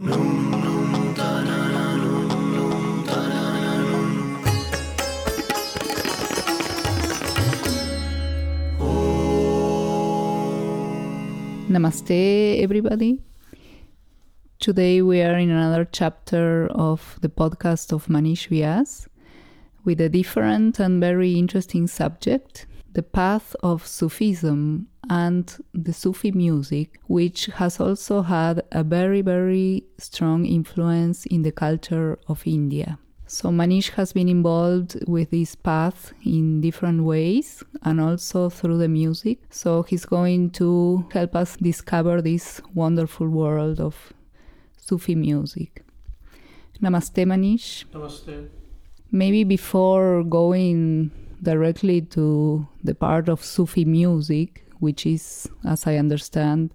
Namaste, everybody. Today we are in another chapter of the podcast of Manish Vyas with a different and very interesting subject the path of Sufism and the Sufi music, which has also had a very, very strong influence in the culture of India. So Manish has been involved with this path in different ways and also through the music. So he's going to help us discover this wonderful world of Sufi music. Namaste, Manish. Namaste. Maybe before going directly to the part of Sufi music, which is, as I understand,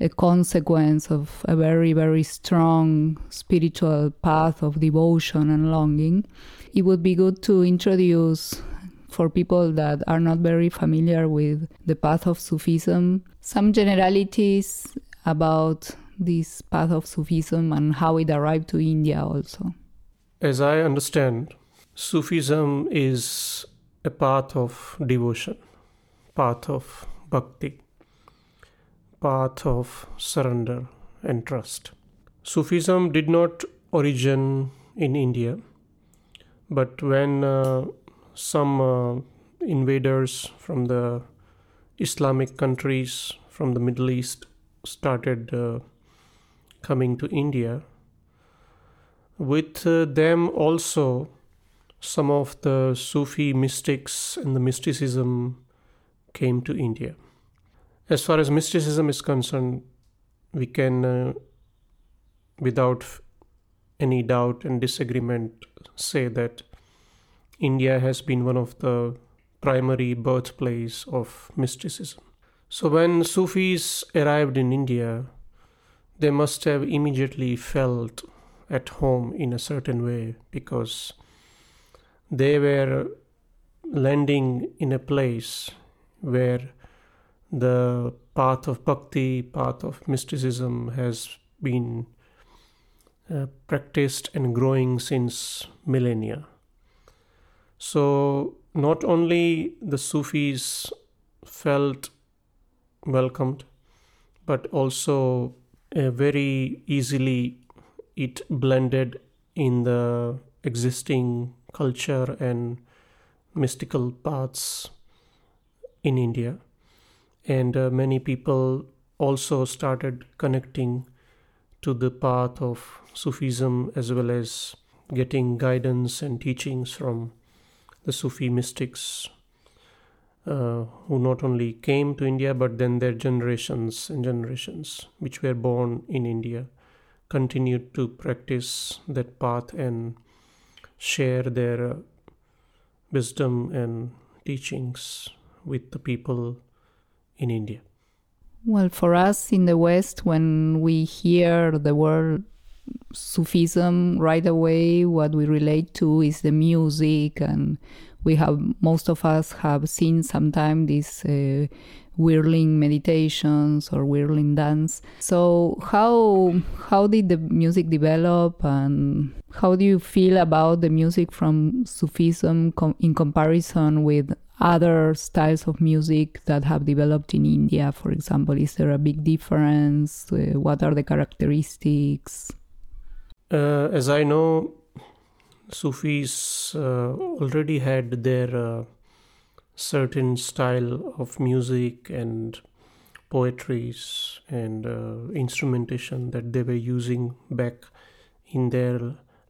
a consequence of a very, very strong spiritual path of devotion and longing, it would be good to introduce for people that are not very familiar with the path of Sufism some generalities about this path of Sufism and how it arrived to India also. As I understand, Sufism is a path of devotion, path of bhakti path of surrender and trust. Sufism did not origin in India, but when uh, some uh, invaders from the Islamic countries from the Middle East started uh, coming to India, with uh, them also some of the Sufi mystics and the mysticism came to India. As far as mysticism is concerned, we can, uh, without any doubt and disagreement, say that India has been one of the primary birthplace of mysticism. So when Sufis arrived in India, they must have immediately felt at home in a certain way because they were landing in a place where the path of bhakti, path of mysticism has been uh, practiced and growing since millennia. So, not only the Sufis felt welcomed, but also uh, very easily it blended in the existing culture and mystical paths in India. And uh, many people also started connecting to the path of Sufism as well as getting guidance and teachings from the Sufi mystics uh, who not only came to India but then their generations and generations which were born in India continued to practice that path and share their uh, wisdom and teachings with the people in India? Well, for us in the West, when we hear the word Sufism, right away what we relate to is the music, and we have most of us have seen sometime these uh, whirling meditations or whirling dance. So how how did the music develop, and how do you feel about the music from Sufism com- in comparison with other styles of music that have developed in India, for example? Is there a big difference? Uh, what are the characteristics? Uh, as I know, Sufis uh, already had their uh, certain style of music and poetries and uh, instrumentation that they were using back in their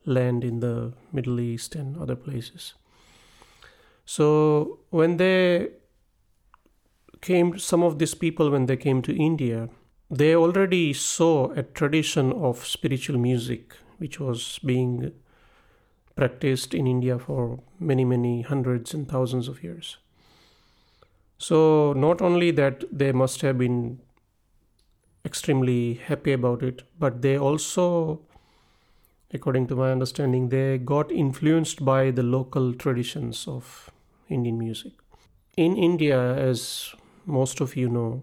land in the Middle East and other places. So when they came, some of these people, when they came to India, they already saw a tradition of spiritual music which was being practiced in India for many, many hundreds and thousands of years. So, not only that they must have been extremely happy about it, but they also, according to my understanding, they got influenced by the local traditions of Indian music. In India, as most of you know,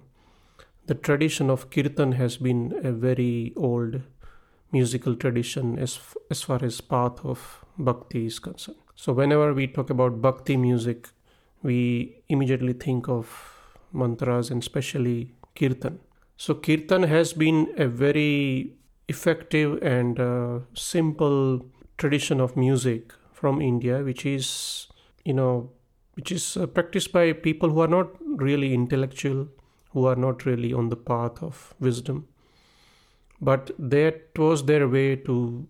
the tradition of kirtan has been a very old musical tradition as, as far as path of bhakti is concerned. So whenever we talk about bhakti music, we immediately think of mantras and especially kirtan. So kirtan has been a very effective and uh, simple tradition of music from India, which is you know which is uh, practiced by people who are not really intellectual, who are not really on the path of wisdom. But that was their way to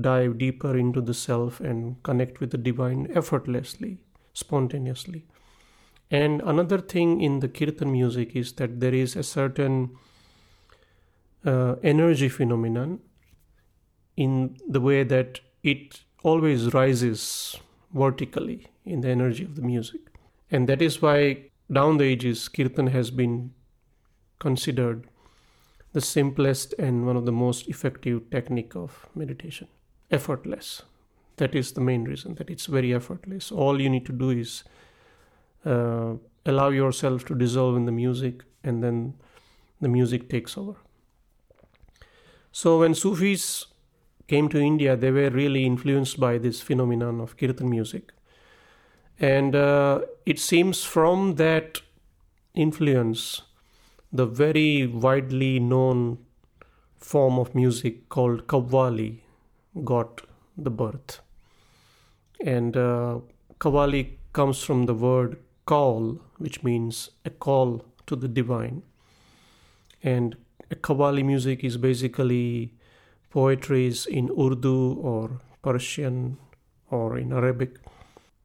dive deeper into the self and connect with the divine effortlessly, spontaneously. And another thing in the kirtan music is that there is a certain uh, energy phenomenon in the way that it always rises vertically in the energy of the music. And that is why, down the ages, kirtan has been considered the simplest and one of the most effective technique of meditation. Effortless. That is the main reason that it's very effortless. All you need to do is uh, allow yourself to dissolve in the music, and then the music takes over. So when Sufis came to India, they were really influenced by this phenomenon of kirtan music. And uh, it seems from that influence, the very widely known form of music called Qawwali got the birth. And uh, Qawwali comes from the word call, which means a call to the divine. And Qawwali music is basically poetries in Urdu or Persian or in Arabic.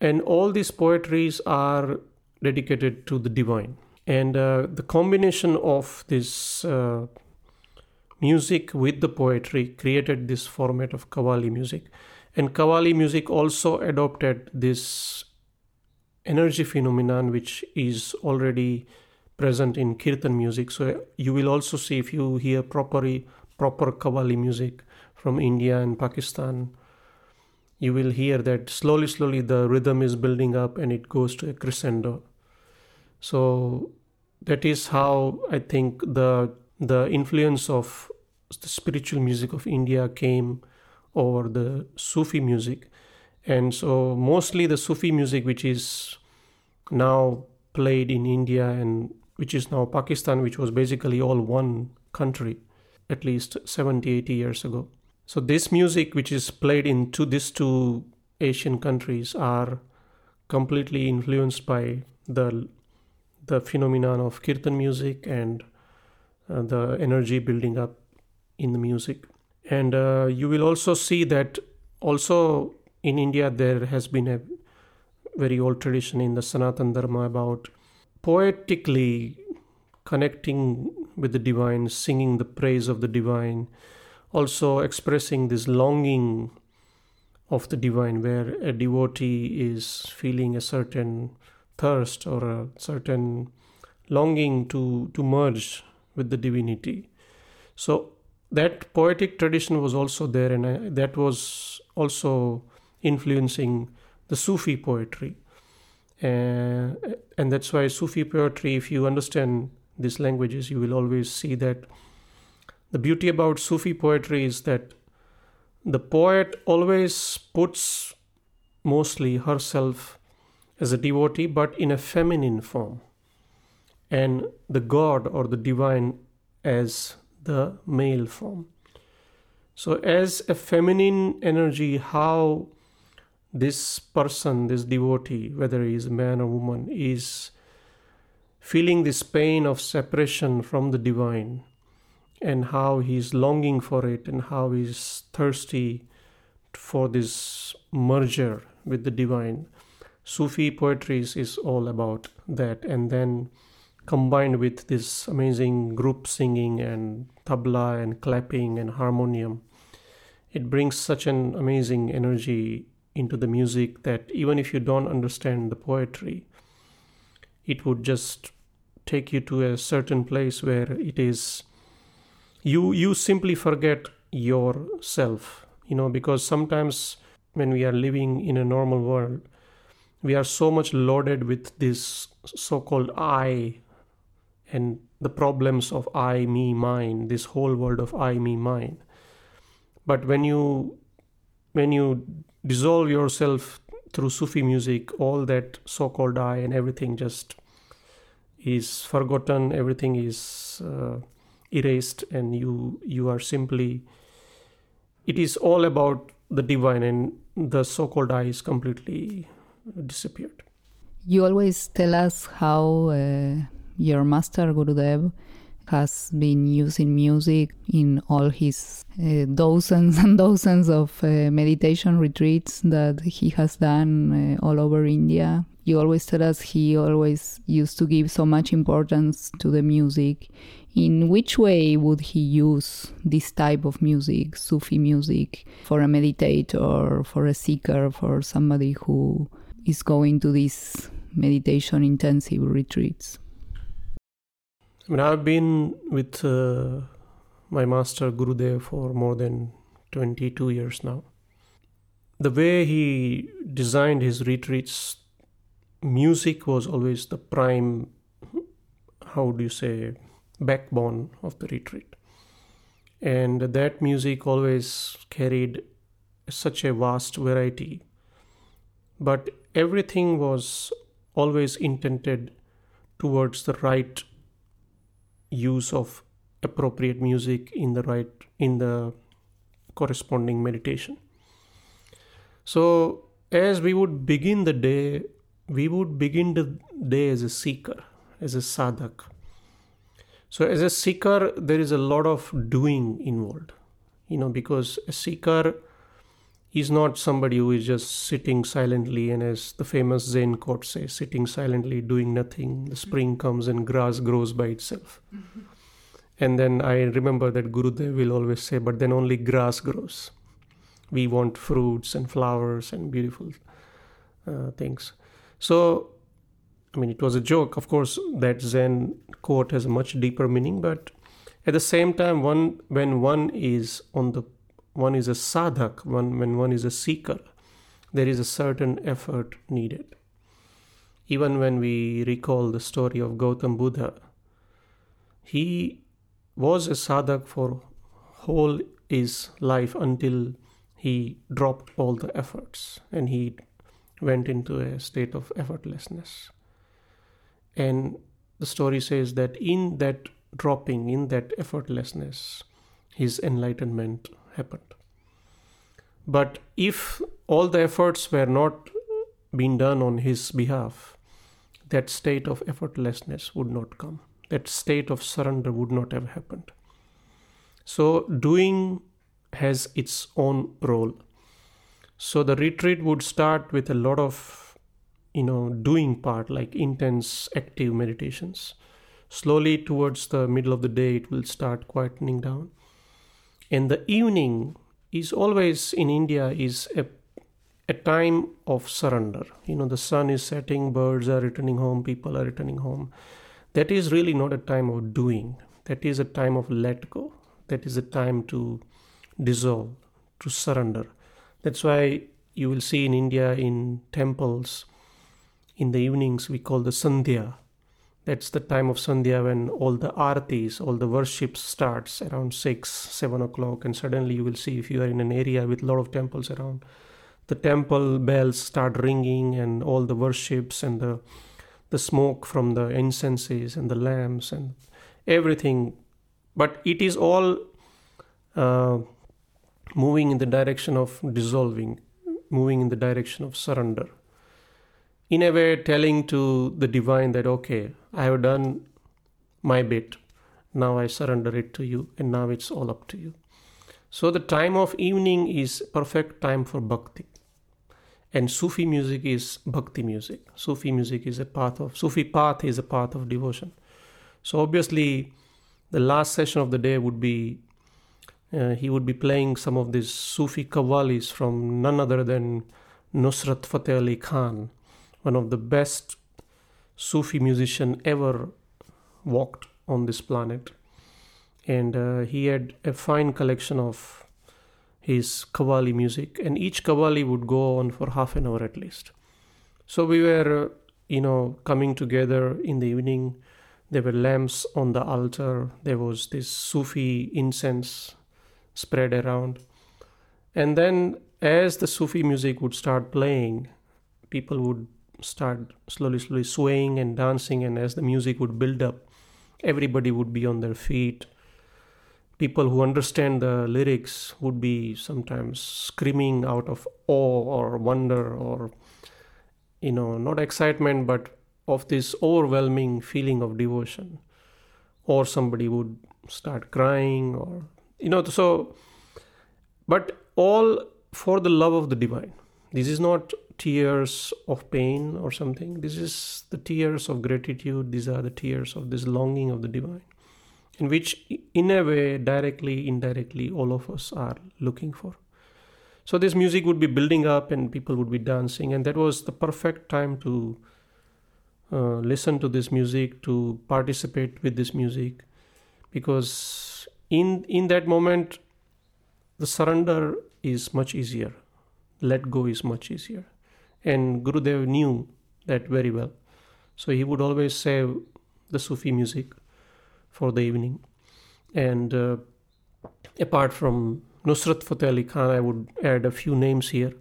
And all these poetries are dedicated to the divine. And uh, the combination of this uh, music with the poetry created this format of Qawwali music. And Qawwali music also adopted this energy phenomenon which is already present in kirtan music. So you will also see if you hear properly proper qawwali music from india and pakistan you will hear that slowly slowly the rhythm is building up and it goes to a crescendo. So that is how i think the the influence of the spiritual music of india came over the sufi music and so mostly the Sufi music, which is now played in India and which is now Pakistan, which was basically all one country at least 70, 80 years ago. So this music, which is played in two, these two Asian countries, are completely influenced by the the phenomenon of kirtan music and uh, the energy building up in the music. And uh, you will also see that also in India, there has been a very old tradition in the Sanatan Dharma about poetically connecting with the divine, singing the praise of the divine, also expressing this longing of the divine, where a devotee is feeling a certain thirst or a certain longing to, to merge with the divinity. So that poetic tradition was also there, and I, that was also influencing the Sufi poetry. Uh, and that's why Sufi poetry, if you understand these languages, you will always see that the beauty about Sufi poetry is that the poet always puts mostly herself as a devotee, but in a feminine form, and the God or the divine as the male form. So, as a feminine energy, how this person, this devotee, whether he is a man or woman, is feeling this pain of separation from the divine and how he is longing for it and how he is thirsty for this merger with the divine. Sufi poetry is all about that, and then combined with this amazing group singing and tabla and clapping and harmonium, it brings such an amazing energy into the music that even if you don't understand the poetry, it would just take you to a certain place where it is you you simply forget yourself you know because sometimes when we are living in a normal world we are so much loaded with this so-called i and the problems of i me mine this whole world of i me mine but when you when you dissolve yourself through Sufi music, all that so-called I and everything just is forgotten. Everything is uh, erased, and you you are simply. It is all about the divine, and the so-called I is completely disappeared. You always tell us how uh, your master Gurudev has been using music in all his uh, dozens and dozens of uh, meditation retreats that he has done uh, all over India. You always tell us he always used to give so much importance to the music. In which way would he use this type of music, Sufi music, for a meditator, for a seeker, for somebody who is going to these meditation intensive retreats? I mean, I've been with uh, my master Gurudev for more than 22 years now. The way he designed his retreats, music was always the prime, how do you say, backbone of the retreat. And that music always carried such a vast variety. But everything was always intended towards the right use of appropriate music in the right in the corresponding meditation. So as we would begin the day we would begin the day as a seeker as a sadhak. So as a seeker there is a lot of doing involved. You know because a seeker is not somebody who is just sitting silently and as the famous zen quote says sitting silently doing nothing the spring comes and grass grows by itself. Mm-hmm. and then i remember that gurudev will always say but then only grass grows. We want fruits and flowers and beautiful uh, things. So i mean it was a joke. Of course that zen quote has a much deeper meaning but at the same time one when one is on the one is a sadhak, one, when one is a seeker, there is a certain effort needed. Even when we recall the story of Gautam Buddha, he was a sadhak for whole his life until he dropped all the efforts and he went into a state of effortlessness. And the story says that in that dropping, in that effortlessness, his enlightenment happened. But if all the efforts were not being done on his behalf, that state of effortlessness would not come. That state of surrender would not have happened. So, doing has its own role. So, the retreat would start with a lot of, you know, doing part, like intense active meditations. Slowly, towards the middle of the day, it will start quietening down in the evening is always in India is a, a time of surrender. You know, the sun is setting, birds are returning home, people are returning home. That is really not a time of doing. That is a time of let go. That is a time to dissolve, to surrender. That's why you will see in India in temples in the evenings we call the Sandhya that's the time of Sandhya when all the artis, all the worship starts around 6, 7 o'clock. And suddenly you will see if you are in an area with a lot of temples around, the temple bells start ringing and all the worships and the, the smoke from the incenses and the lamps and everything. But it is all uh, moving in the direction of dissolving, moving in the direction of surrender in a way telling to the divine that okay i have done my bit. Now i surrender it to you and now it's all up to you. So the time of evening is perfect time for bhakti. And sufi music is bhakti music. Sufi music is a path of sufi path is a path of devotion. So obviously the last session of the day would be uh, he would be playing some of these sufi qawwalis from none other than nusrat fateh ali khan one of the best Sufi musician ever walked on this planet. And uh, he had a fine collection of his Qawwali music, and each Qawwali would go on for half an hour at least. So we were, uh, you know, coming together in the evening. There were lamps on the altar. There was this Sufi incense spread around. And then, as the Sufi music would start playing, people would start slowly, slowly swaying and dancing. And as the music would build up, everybody would be on their feet. People who understand the lyrics would be sometimes screaming out of awe or wonder or, you know, not excitement, but of this overwhelming feeling of devotion. Or somebody would start crying, or, you know, so, but all for the love of the divine. This is not tears of pain or something. This is the tears of gratitude. These are the tears of this longing of the divine, in which, in a way, directly, indirectly, all of us are looking for. So, this music would be building up and people would be dancing, and that was the perfect time to uh, listen to this music, to participate with this music, because in in that moment the surrender is much easier let go is much easier and gurudev knew that very well. So he would always save the sufi music for the evening. And uh, apart from nusrat fateh ali khan i would add a few names here.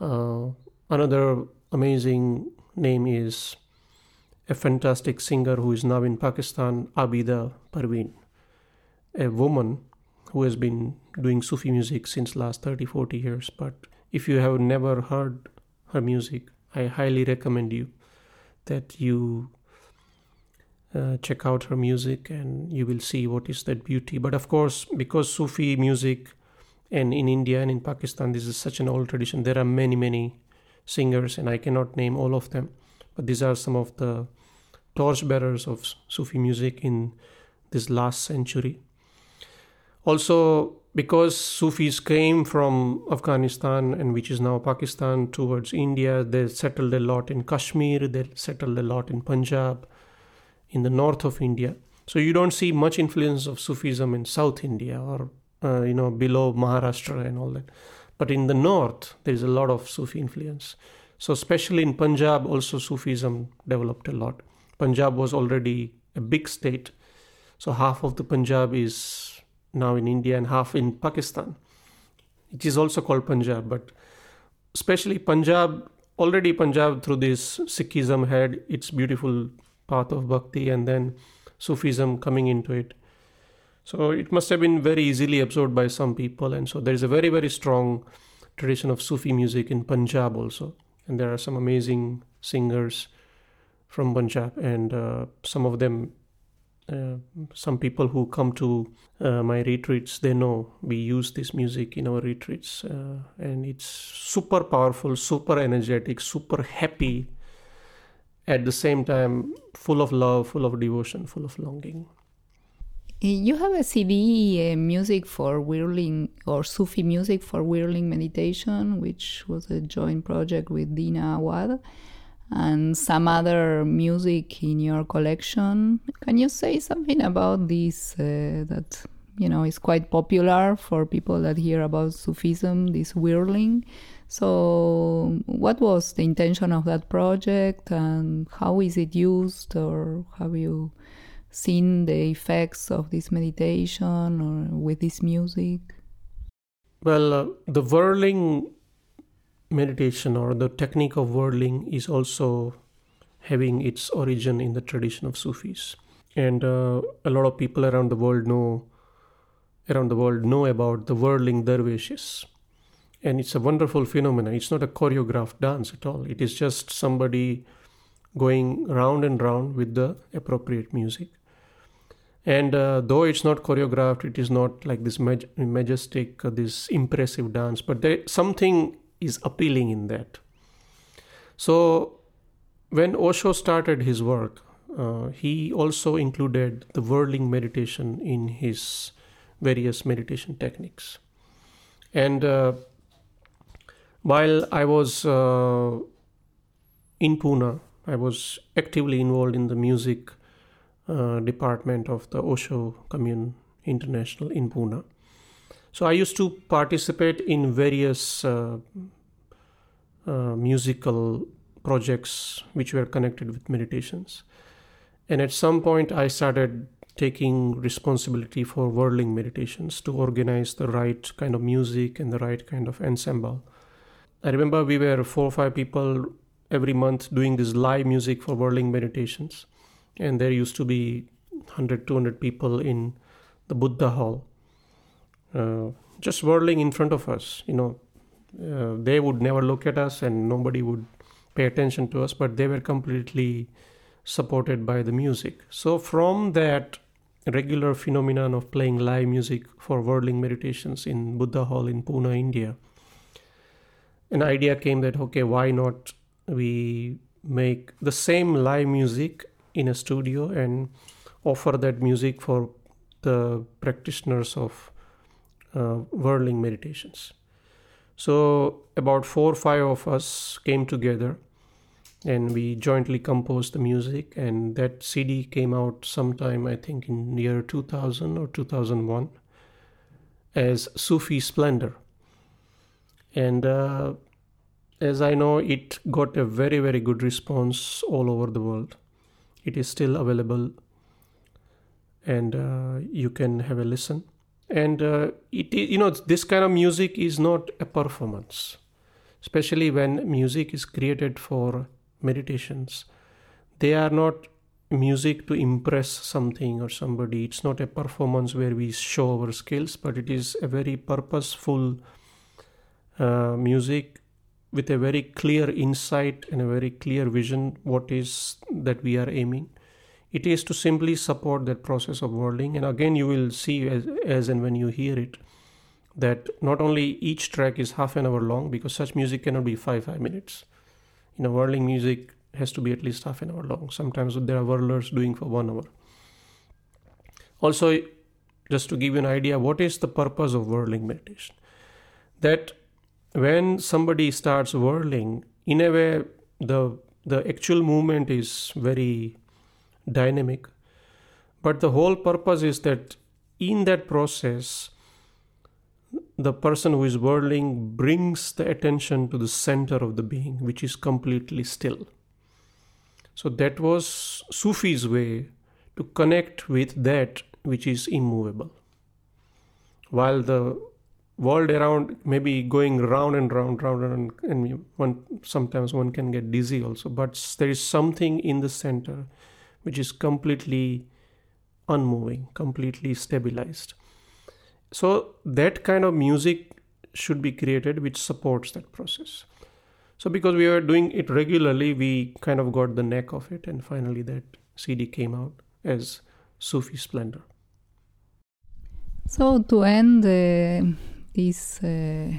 Uh, another amazing name is a fantastic singer who is now in Pakistan, Abida Parveen, a woman who has been doing Sufi music since last 30 40 years. But if you have never heard her music. I highly recommend you that you uh, check out her music and you will see what is that beauty. But of course because Sufi music and in India and in Pakistan this is such an old tradition. There are many many singers and I cannot name all of them but these are some of the torchbearers of Sufi music in this last century. Also, because Sufis came from Afghanistan and which is now Pakistan towards India, they settled a lot in Kashmir, they settled a lot in Punjab, in the north of India. So you don't see much influence of Sufism in South India or uh, you know below Maharashtra and all that. But in the north, there is a lot of Sufi influence. So especially in Punjab, also Sufism developed a lot. Punjab was already a big state. So half of the Punjab is now in India and half in Pakistan. It is also called Punjab, but especially Punjab, already Punjab through this Sikhism had its beautiful path of bhakti and then Sufism coming into it. So it must have been very easily absorbed by some people. And so there is a very, very strong tradition of Sufi music in Punjab also. And there are some amazing singers from Punjab, and uh, some of them, uh, some people who come to uh, my retreats, they know we use this music in our retreats, uh, and it's super powerful, super energetic, super happy. At the same time, full of love, full of devotion, full of longing. You have a CD uh, music for whirling or Sufi music for whirling meditation, which was a joint project with Dina Awad and some other music in your collection. Can you say something about this uh, that you know is quite popular for people that hear about Sufism, this whirling? So, what was the intention of that project, and how is it used, or have you seen the effects of this meditation or with this music? Well, uh, the whirling meditation or the technique of whirling is also having its origin in the tradition of Sufis. And uh, a lot of people around the world know around the world know about the whirling dervishes. And it's a wonderful phenomenon. It's not a choreographed dance at all. It is just somebody going round and round with the appropriate music. And uh, though it's not choreographed, it is not like this majestic, uh, this impressive dance, but there something is appealing in that. So, when Osho started his work, uh, he also included the whirling meditation in his various meditation techniques. And uh, while I was uh, in Pune, I was actively involved in the music uh, department of the Osho Commune International in Pune. So I used to participate in various uh, uh, musical projects which were connected with meditations. And at some point, I started taking responsibility for whirling meditations to organize the right kind of music and the right kind of ensemble. I remember we were four or five people every month doing this live music for whirling meditations, and there used to be 100, 200 people in the Buddha Hall, uh, just whirling in front of us. You know, uh, they would never look at us, and nobody would pay attention to us, but they were completely supported by the music. So, from that regular phenomenon of playing live music for whirling meditations in Buddha Hall in Pune, India, an idea came that okay, why not we make the same live music in a studio and offer that music for the practitioners of uh, whirling meditations. So, about four or five of us came together and we jointly composed the music and that cd came out sometime i think in year 2000 or 2001 as sufi splendor. And uh, as i know it got a very very good response all over the world. It is still available and uh, you can have a listen and uh, it you know this kind of music is not a performance especially when music is created for meditations. They are not music to impress something or somebody. It's not a performance where we show our skills but it is a very purposeful uh, music with a very clear insight and a very clear vision what is that we are aiming it is to simply support that process of whirling and again you will see as, as and when you hear it that not only each track is half an hour long because such music cannot be five five minutes. You know whirling music has to be at least half an hour long. Sometimes there are whirlers doing for one hour. Also just to give you an idea what is the purpose of whirling meditation? That when somebody starts whirling in a way the the actual movement is very dynamic but the whole purpose is that in that process the person who is whirling brings the attention to the center of the being, which is completely still. So that was Sufi's way to connect with that which is immovable. While the world around may be going round and round, round and, round, and one sometimes one can get dizzy also. But there is something in the center which is completely unmoving, completely stabilized. So that kind of music should be created which supports that process. So because we were doing it regularly, we kind of got the knack of it, and finally that CD came out as Sufi Splendor. So to end uh, this uh,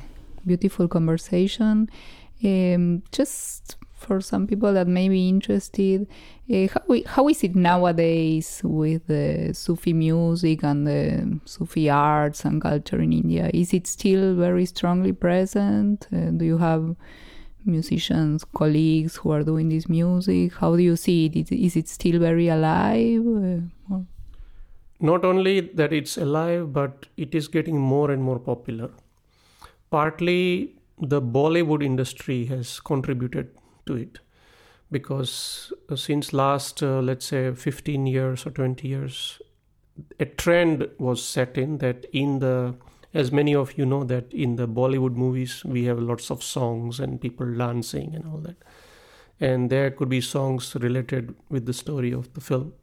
beautiful conversation, um, just for some people that may be interested, uh, how, how is it nowadays with the Sufi music and the Sufi arts and culture in India? Is it still very strongly present? Uh, do you have musicians, colleagues who are doing this music? How do you see it? Is it still very alive? Uh, Not only that it's alive, but it is getting more and more popular. Partly the Bollywood industry has contributed to it. Because uh, since last uh, let's say 15 years or 20 years a trend was set in that in the as many of you know that in the bollywood movies we have lots of songs and people dancing and all that. And there could be songs related with the story of the film.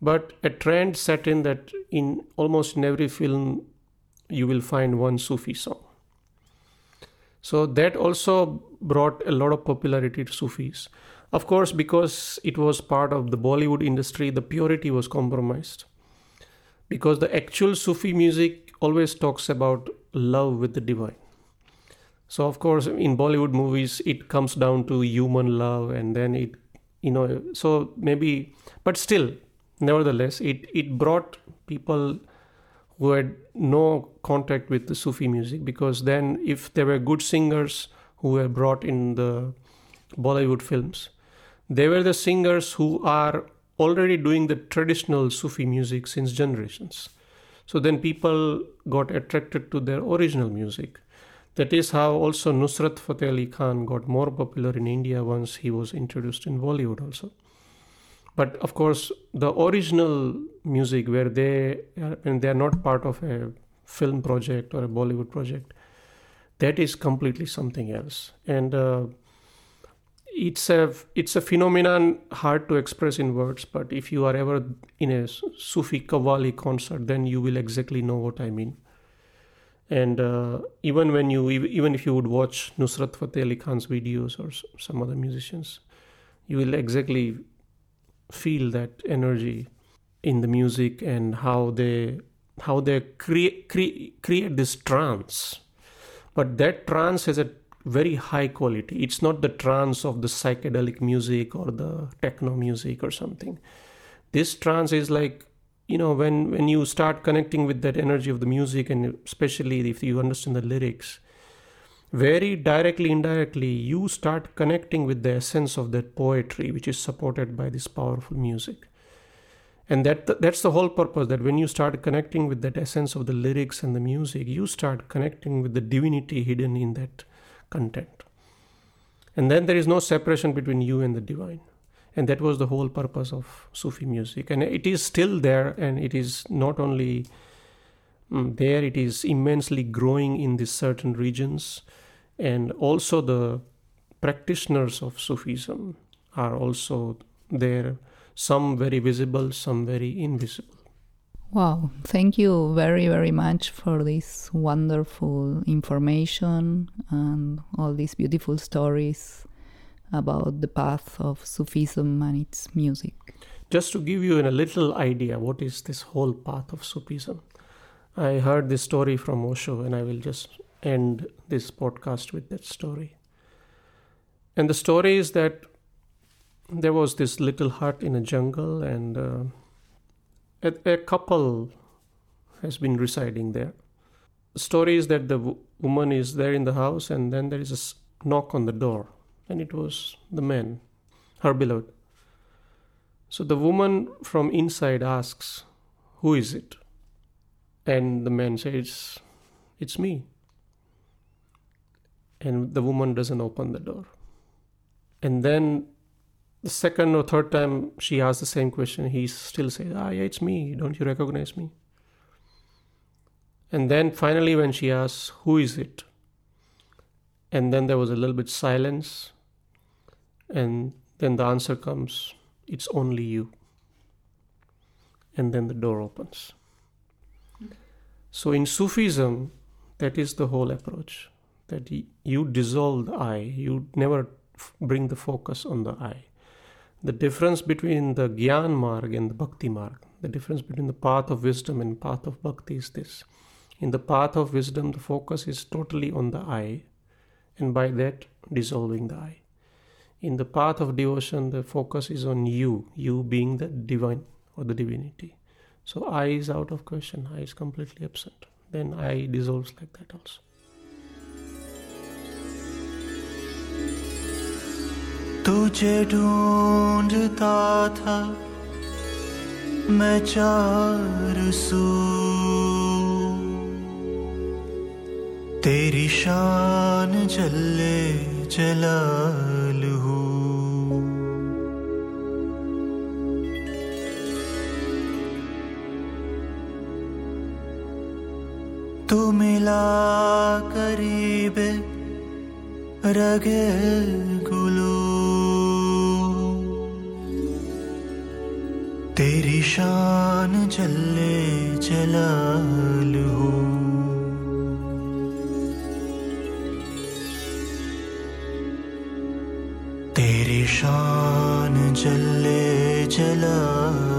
But a trend set in that in almost in every film you will find one sufi song so that also brought a lot of popularity to Sufis. Of course, because it was part of the Bollywood industry, the purity was compromised. Because the actual Sufi music always talks about love with the divine. So, of course, in Bollywood movies, it comes down to human love, and then it, you know, so maybe, but still, nevertheless, it, it brought people who had no contact with the Sufi music because then, if there were good singers who were brought in the Bollywood films, they were the singers who are already doing the traditional Sufi music since generations. So then people got attracted to their original music. That is how also Nusrat Fateh Ali Khan got more popular in India once he was introduced in Bollywood also. But of course the original music where they are, and they are not part of a film project or a bollywood project that is completely something else. And uh, it's a it's a phenomenon hard to express in words but if you are ever in a sufi qawwali concert then you will exactly know what i mean. And uh, even when you even if you would watch nusrat fateh ali khan's videos or some other musicians you will exactly feel that energy in the music and how they how they create create, create this trance. But that trance has a very high quality. It's not the trance of the psychedelic music or the techno music or something. This trance is like you know when when you start connecting with that energy of the music and especially if you understand the lyrics very directly indirectly you start connecting with the essence of that poetry which is supported by this powerful music. And that that's the whole purpose that when you start connecting with that essence of the lyrics and the music you start connecting with the divinity hidden in that content. And then there is no separation between you and the divine. And that was the whole purpose of sufi music. And it is still there and it is not only mm, there it is immensely growing in these certain regions and also the practitioners of Sufism are also there, some very visible, some very invisible. Wow, thank you very, very much for this wonderful information and all these beautiful stories about the path of Sufism and its music. Just to give you a little idea, what is this whole path of Sufism? I heard this story from Osho, and I will just end this podcast with that story. And the story is that there was this little hut in a jungle, and uh, a, a, couple has been residing there. The story is that the w- woman is there in the house, and then there is a knock on the door, and it was the man, her beloved. So the woman from inside asks, Who is it? And the man says, It's me and the woman doesn't open the door. And then the second or third time she asks the same question, he still says, Ah, yeah, it's me. Don't you recognize me? And then finally, when she asks, Who is it? And then there was a little bit silence. And then the answer comes, It's only you. And then the door opens. So in Sufism, that is the whole approach that you dissolve the I, you never bring the focus on the I. The difference between the Gyan Marg and the Bhakti Marg, the difference between the path of wisdom and path of bhakti is this. In the path of wisdom, the focus is totally on the I, and by that, dissolving the I. In the path of devotion, the focus is on you, you being the divine or the divinity. So I is out of question, I is completely absent. Then I dissolves like that also. तुझे ढूंढता था, मैं चार सू। तेरी शान जल्ले जलाल हूँ। तू मिला करीब रगे शान जल्ले जलाल हो। तेरी शान जल्ले जलाल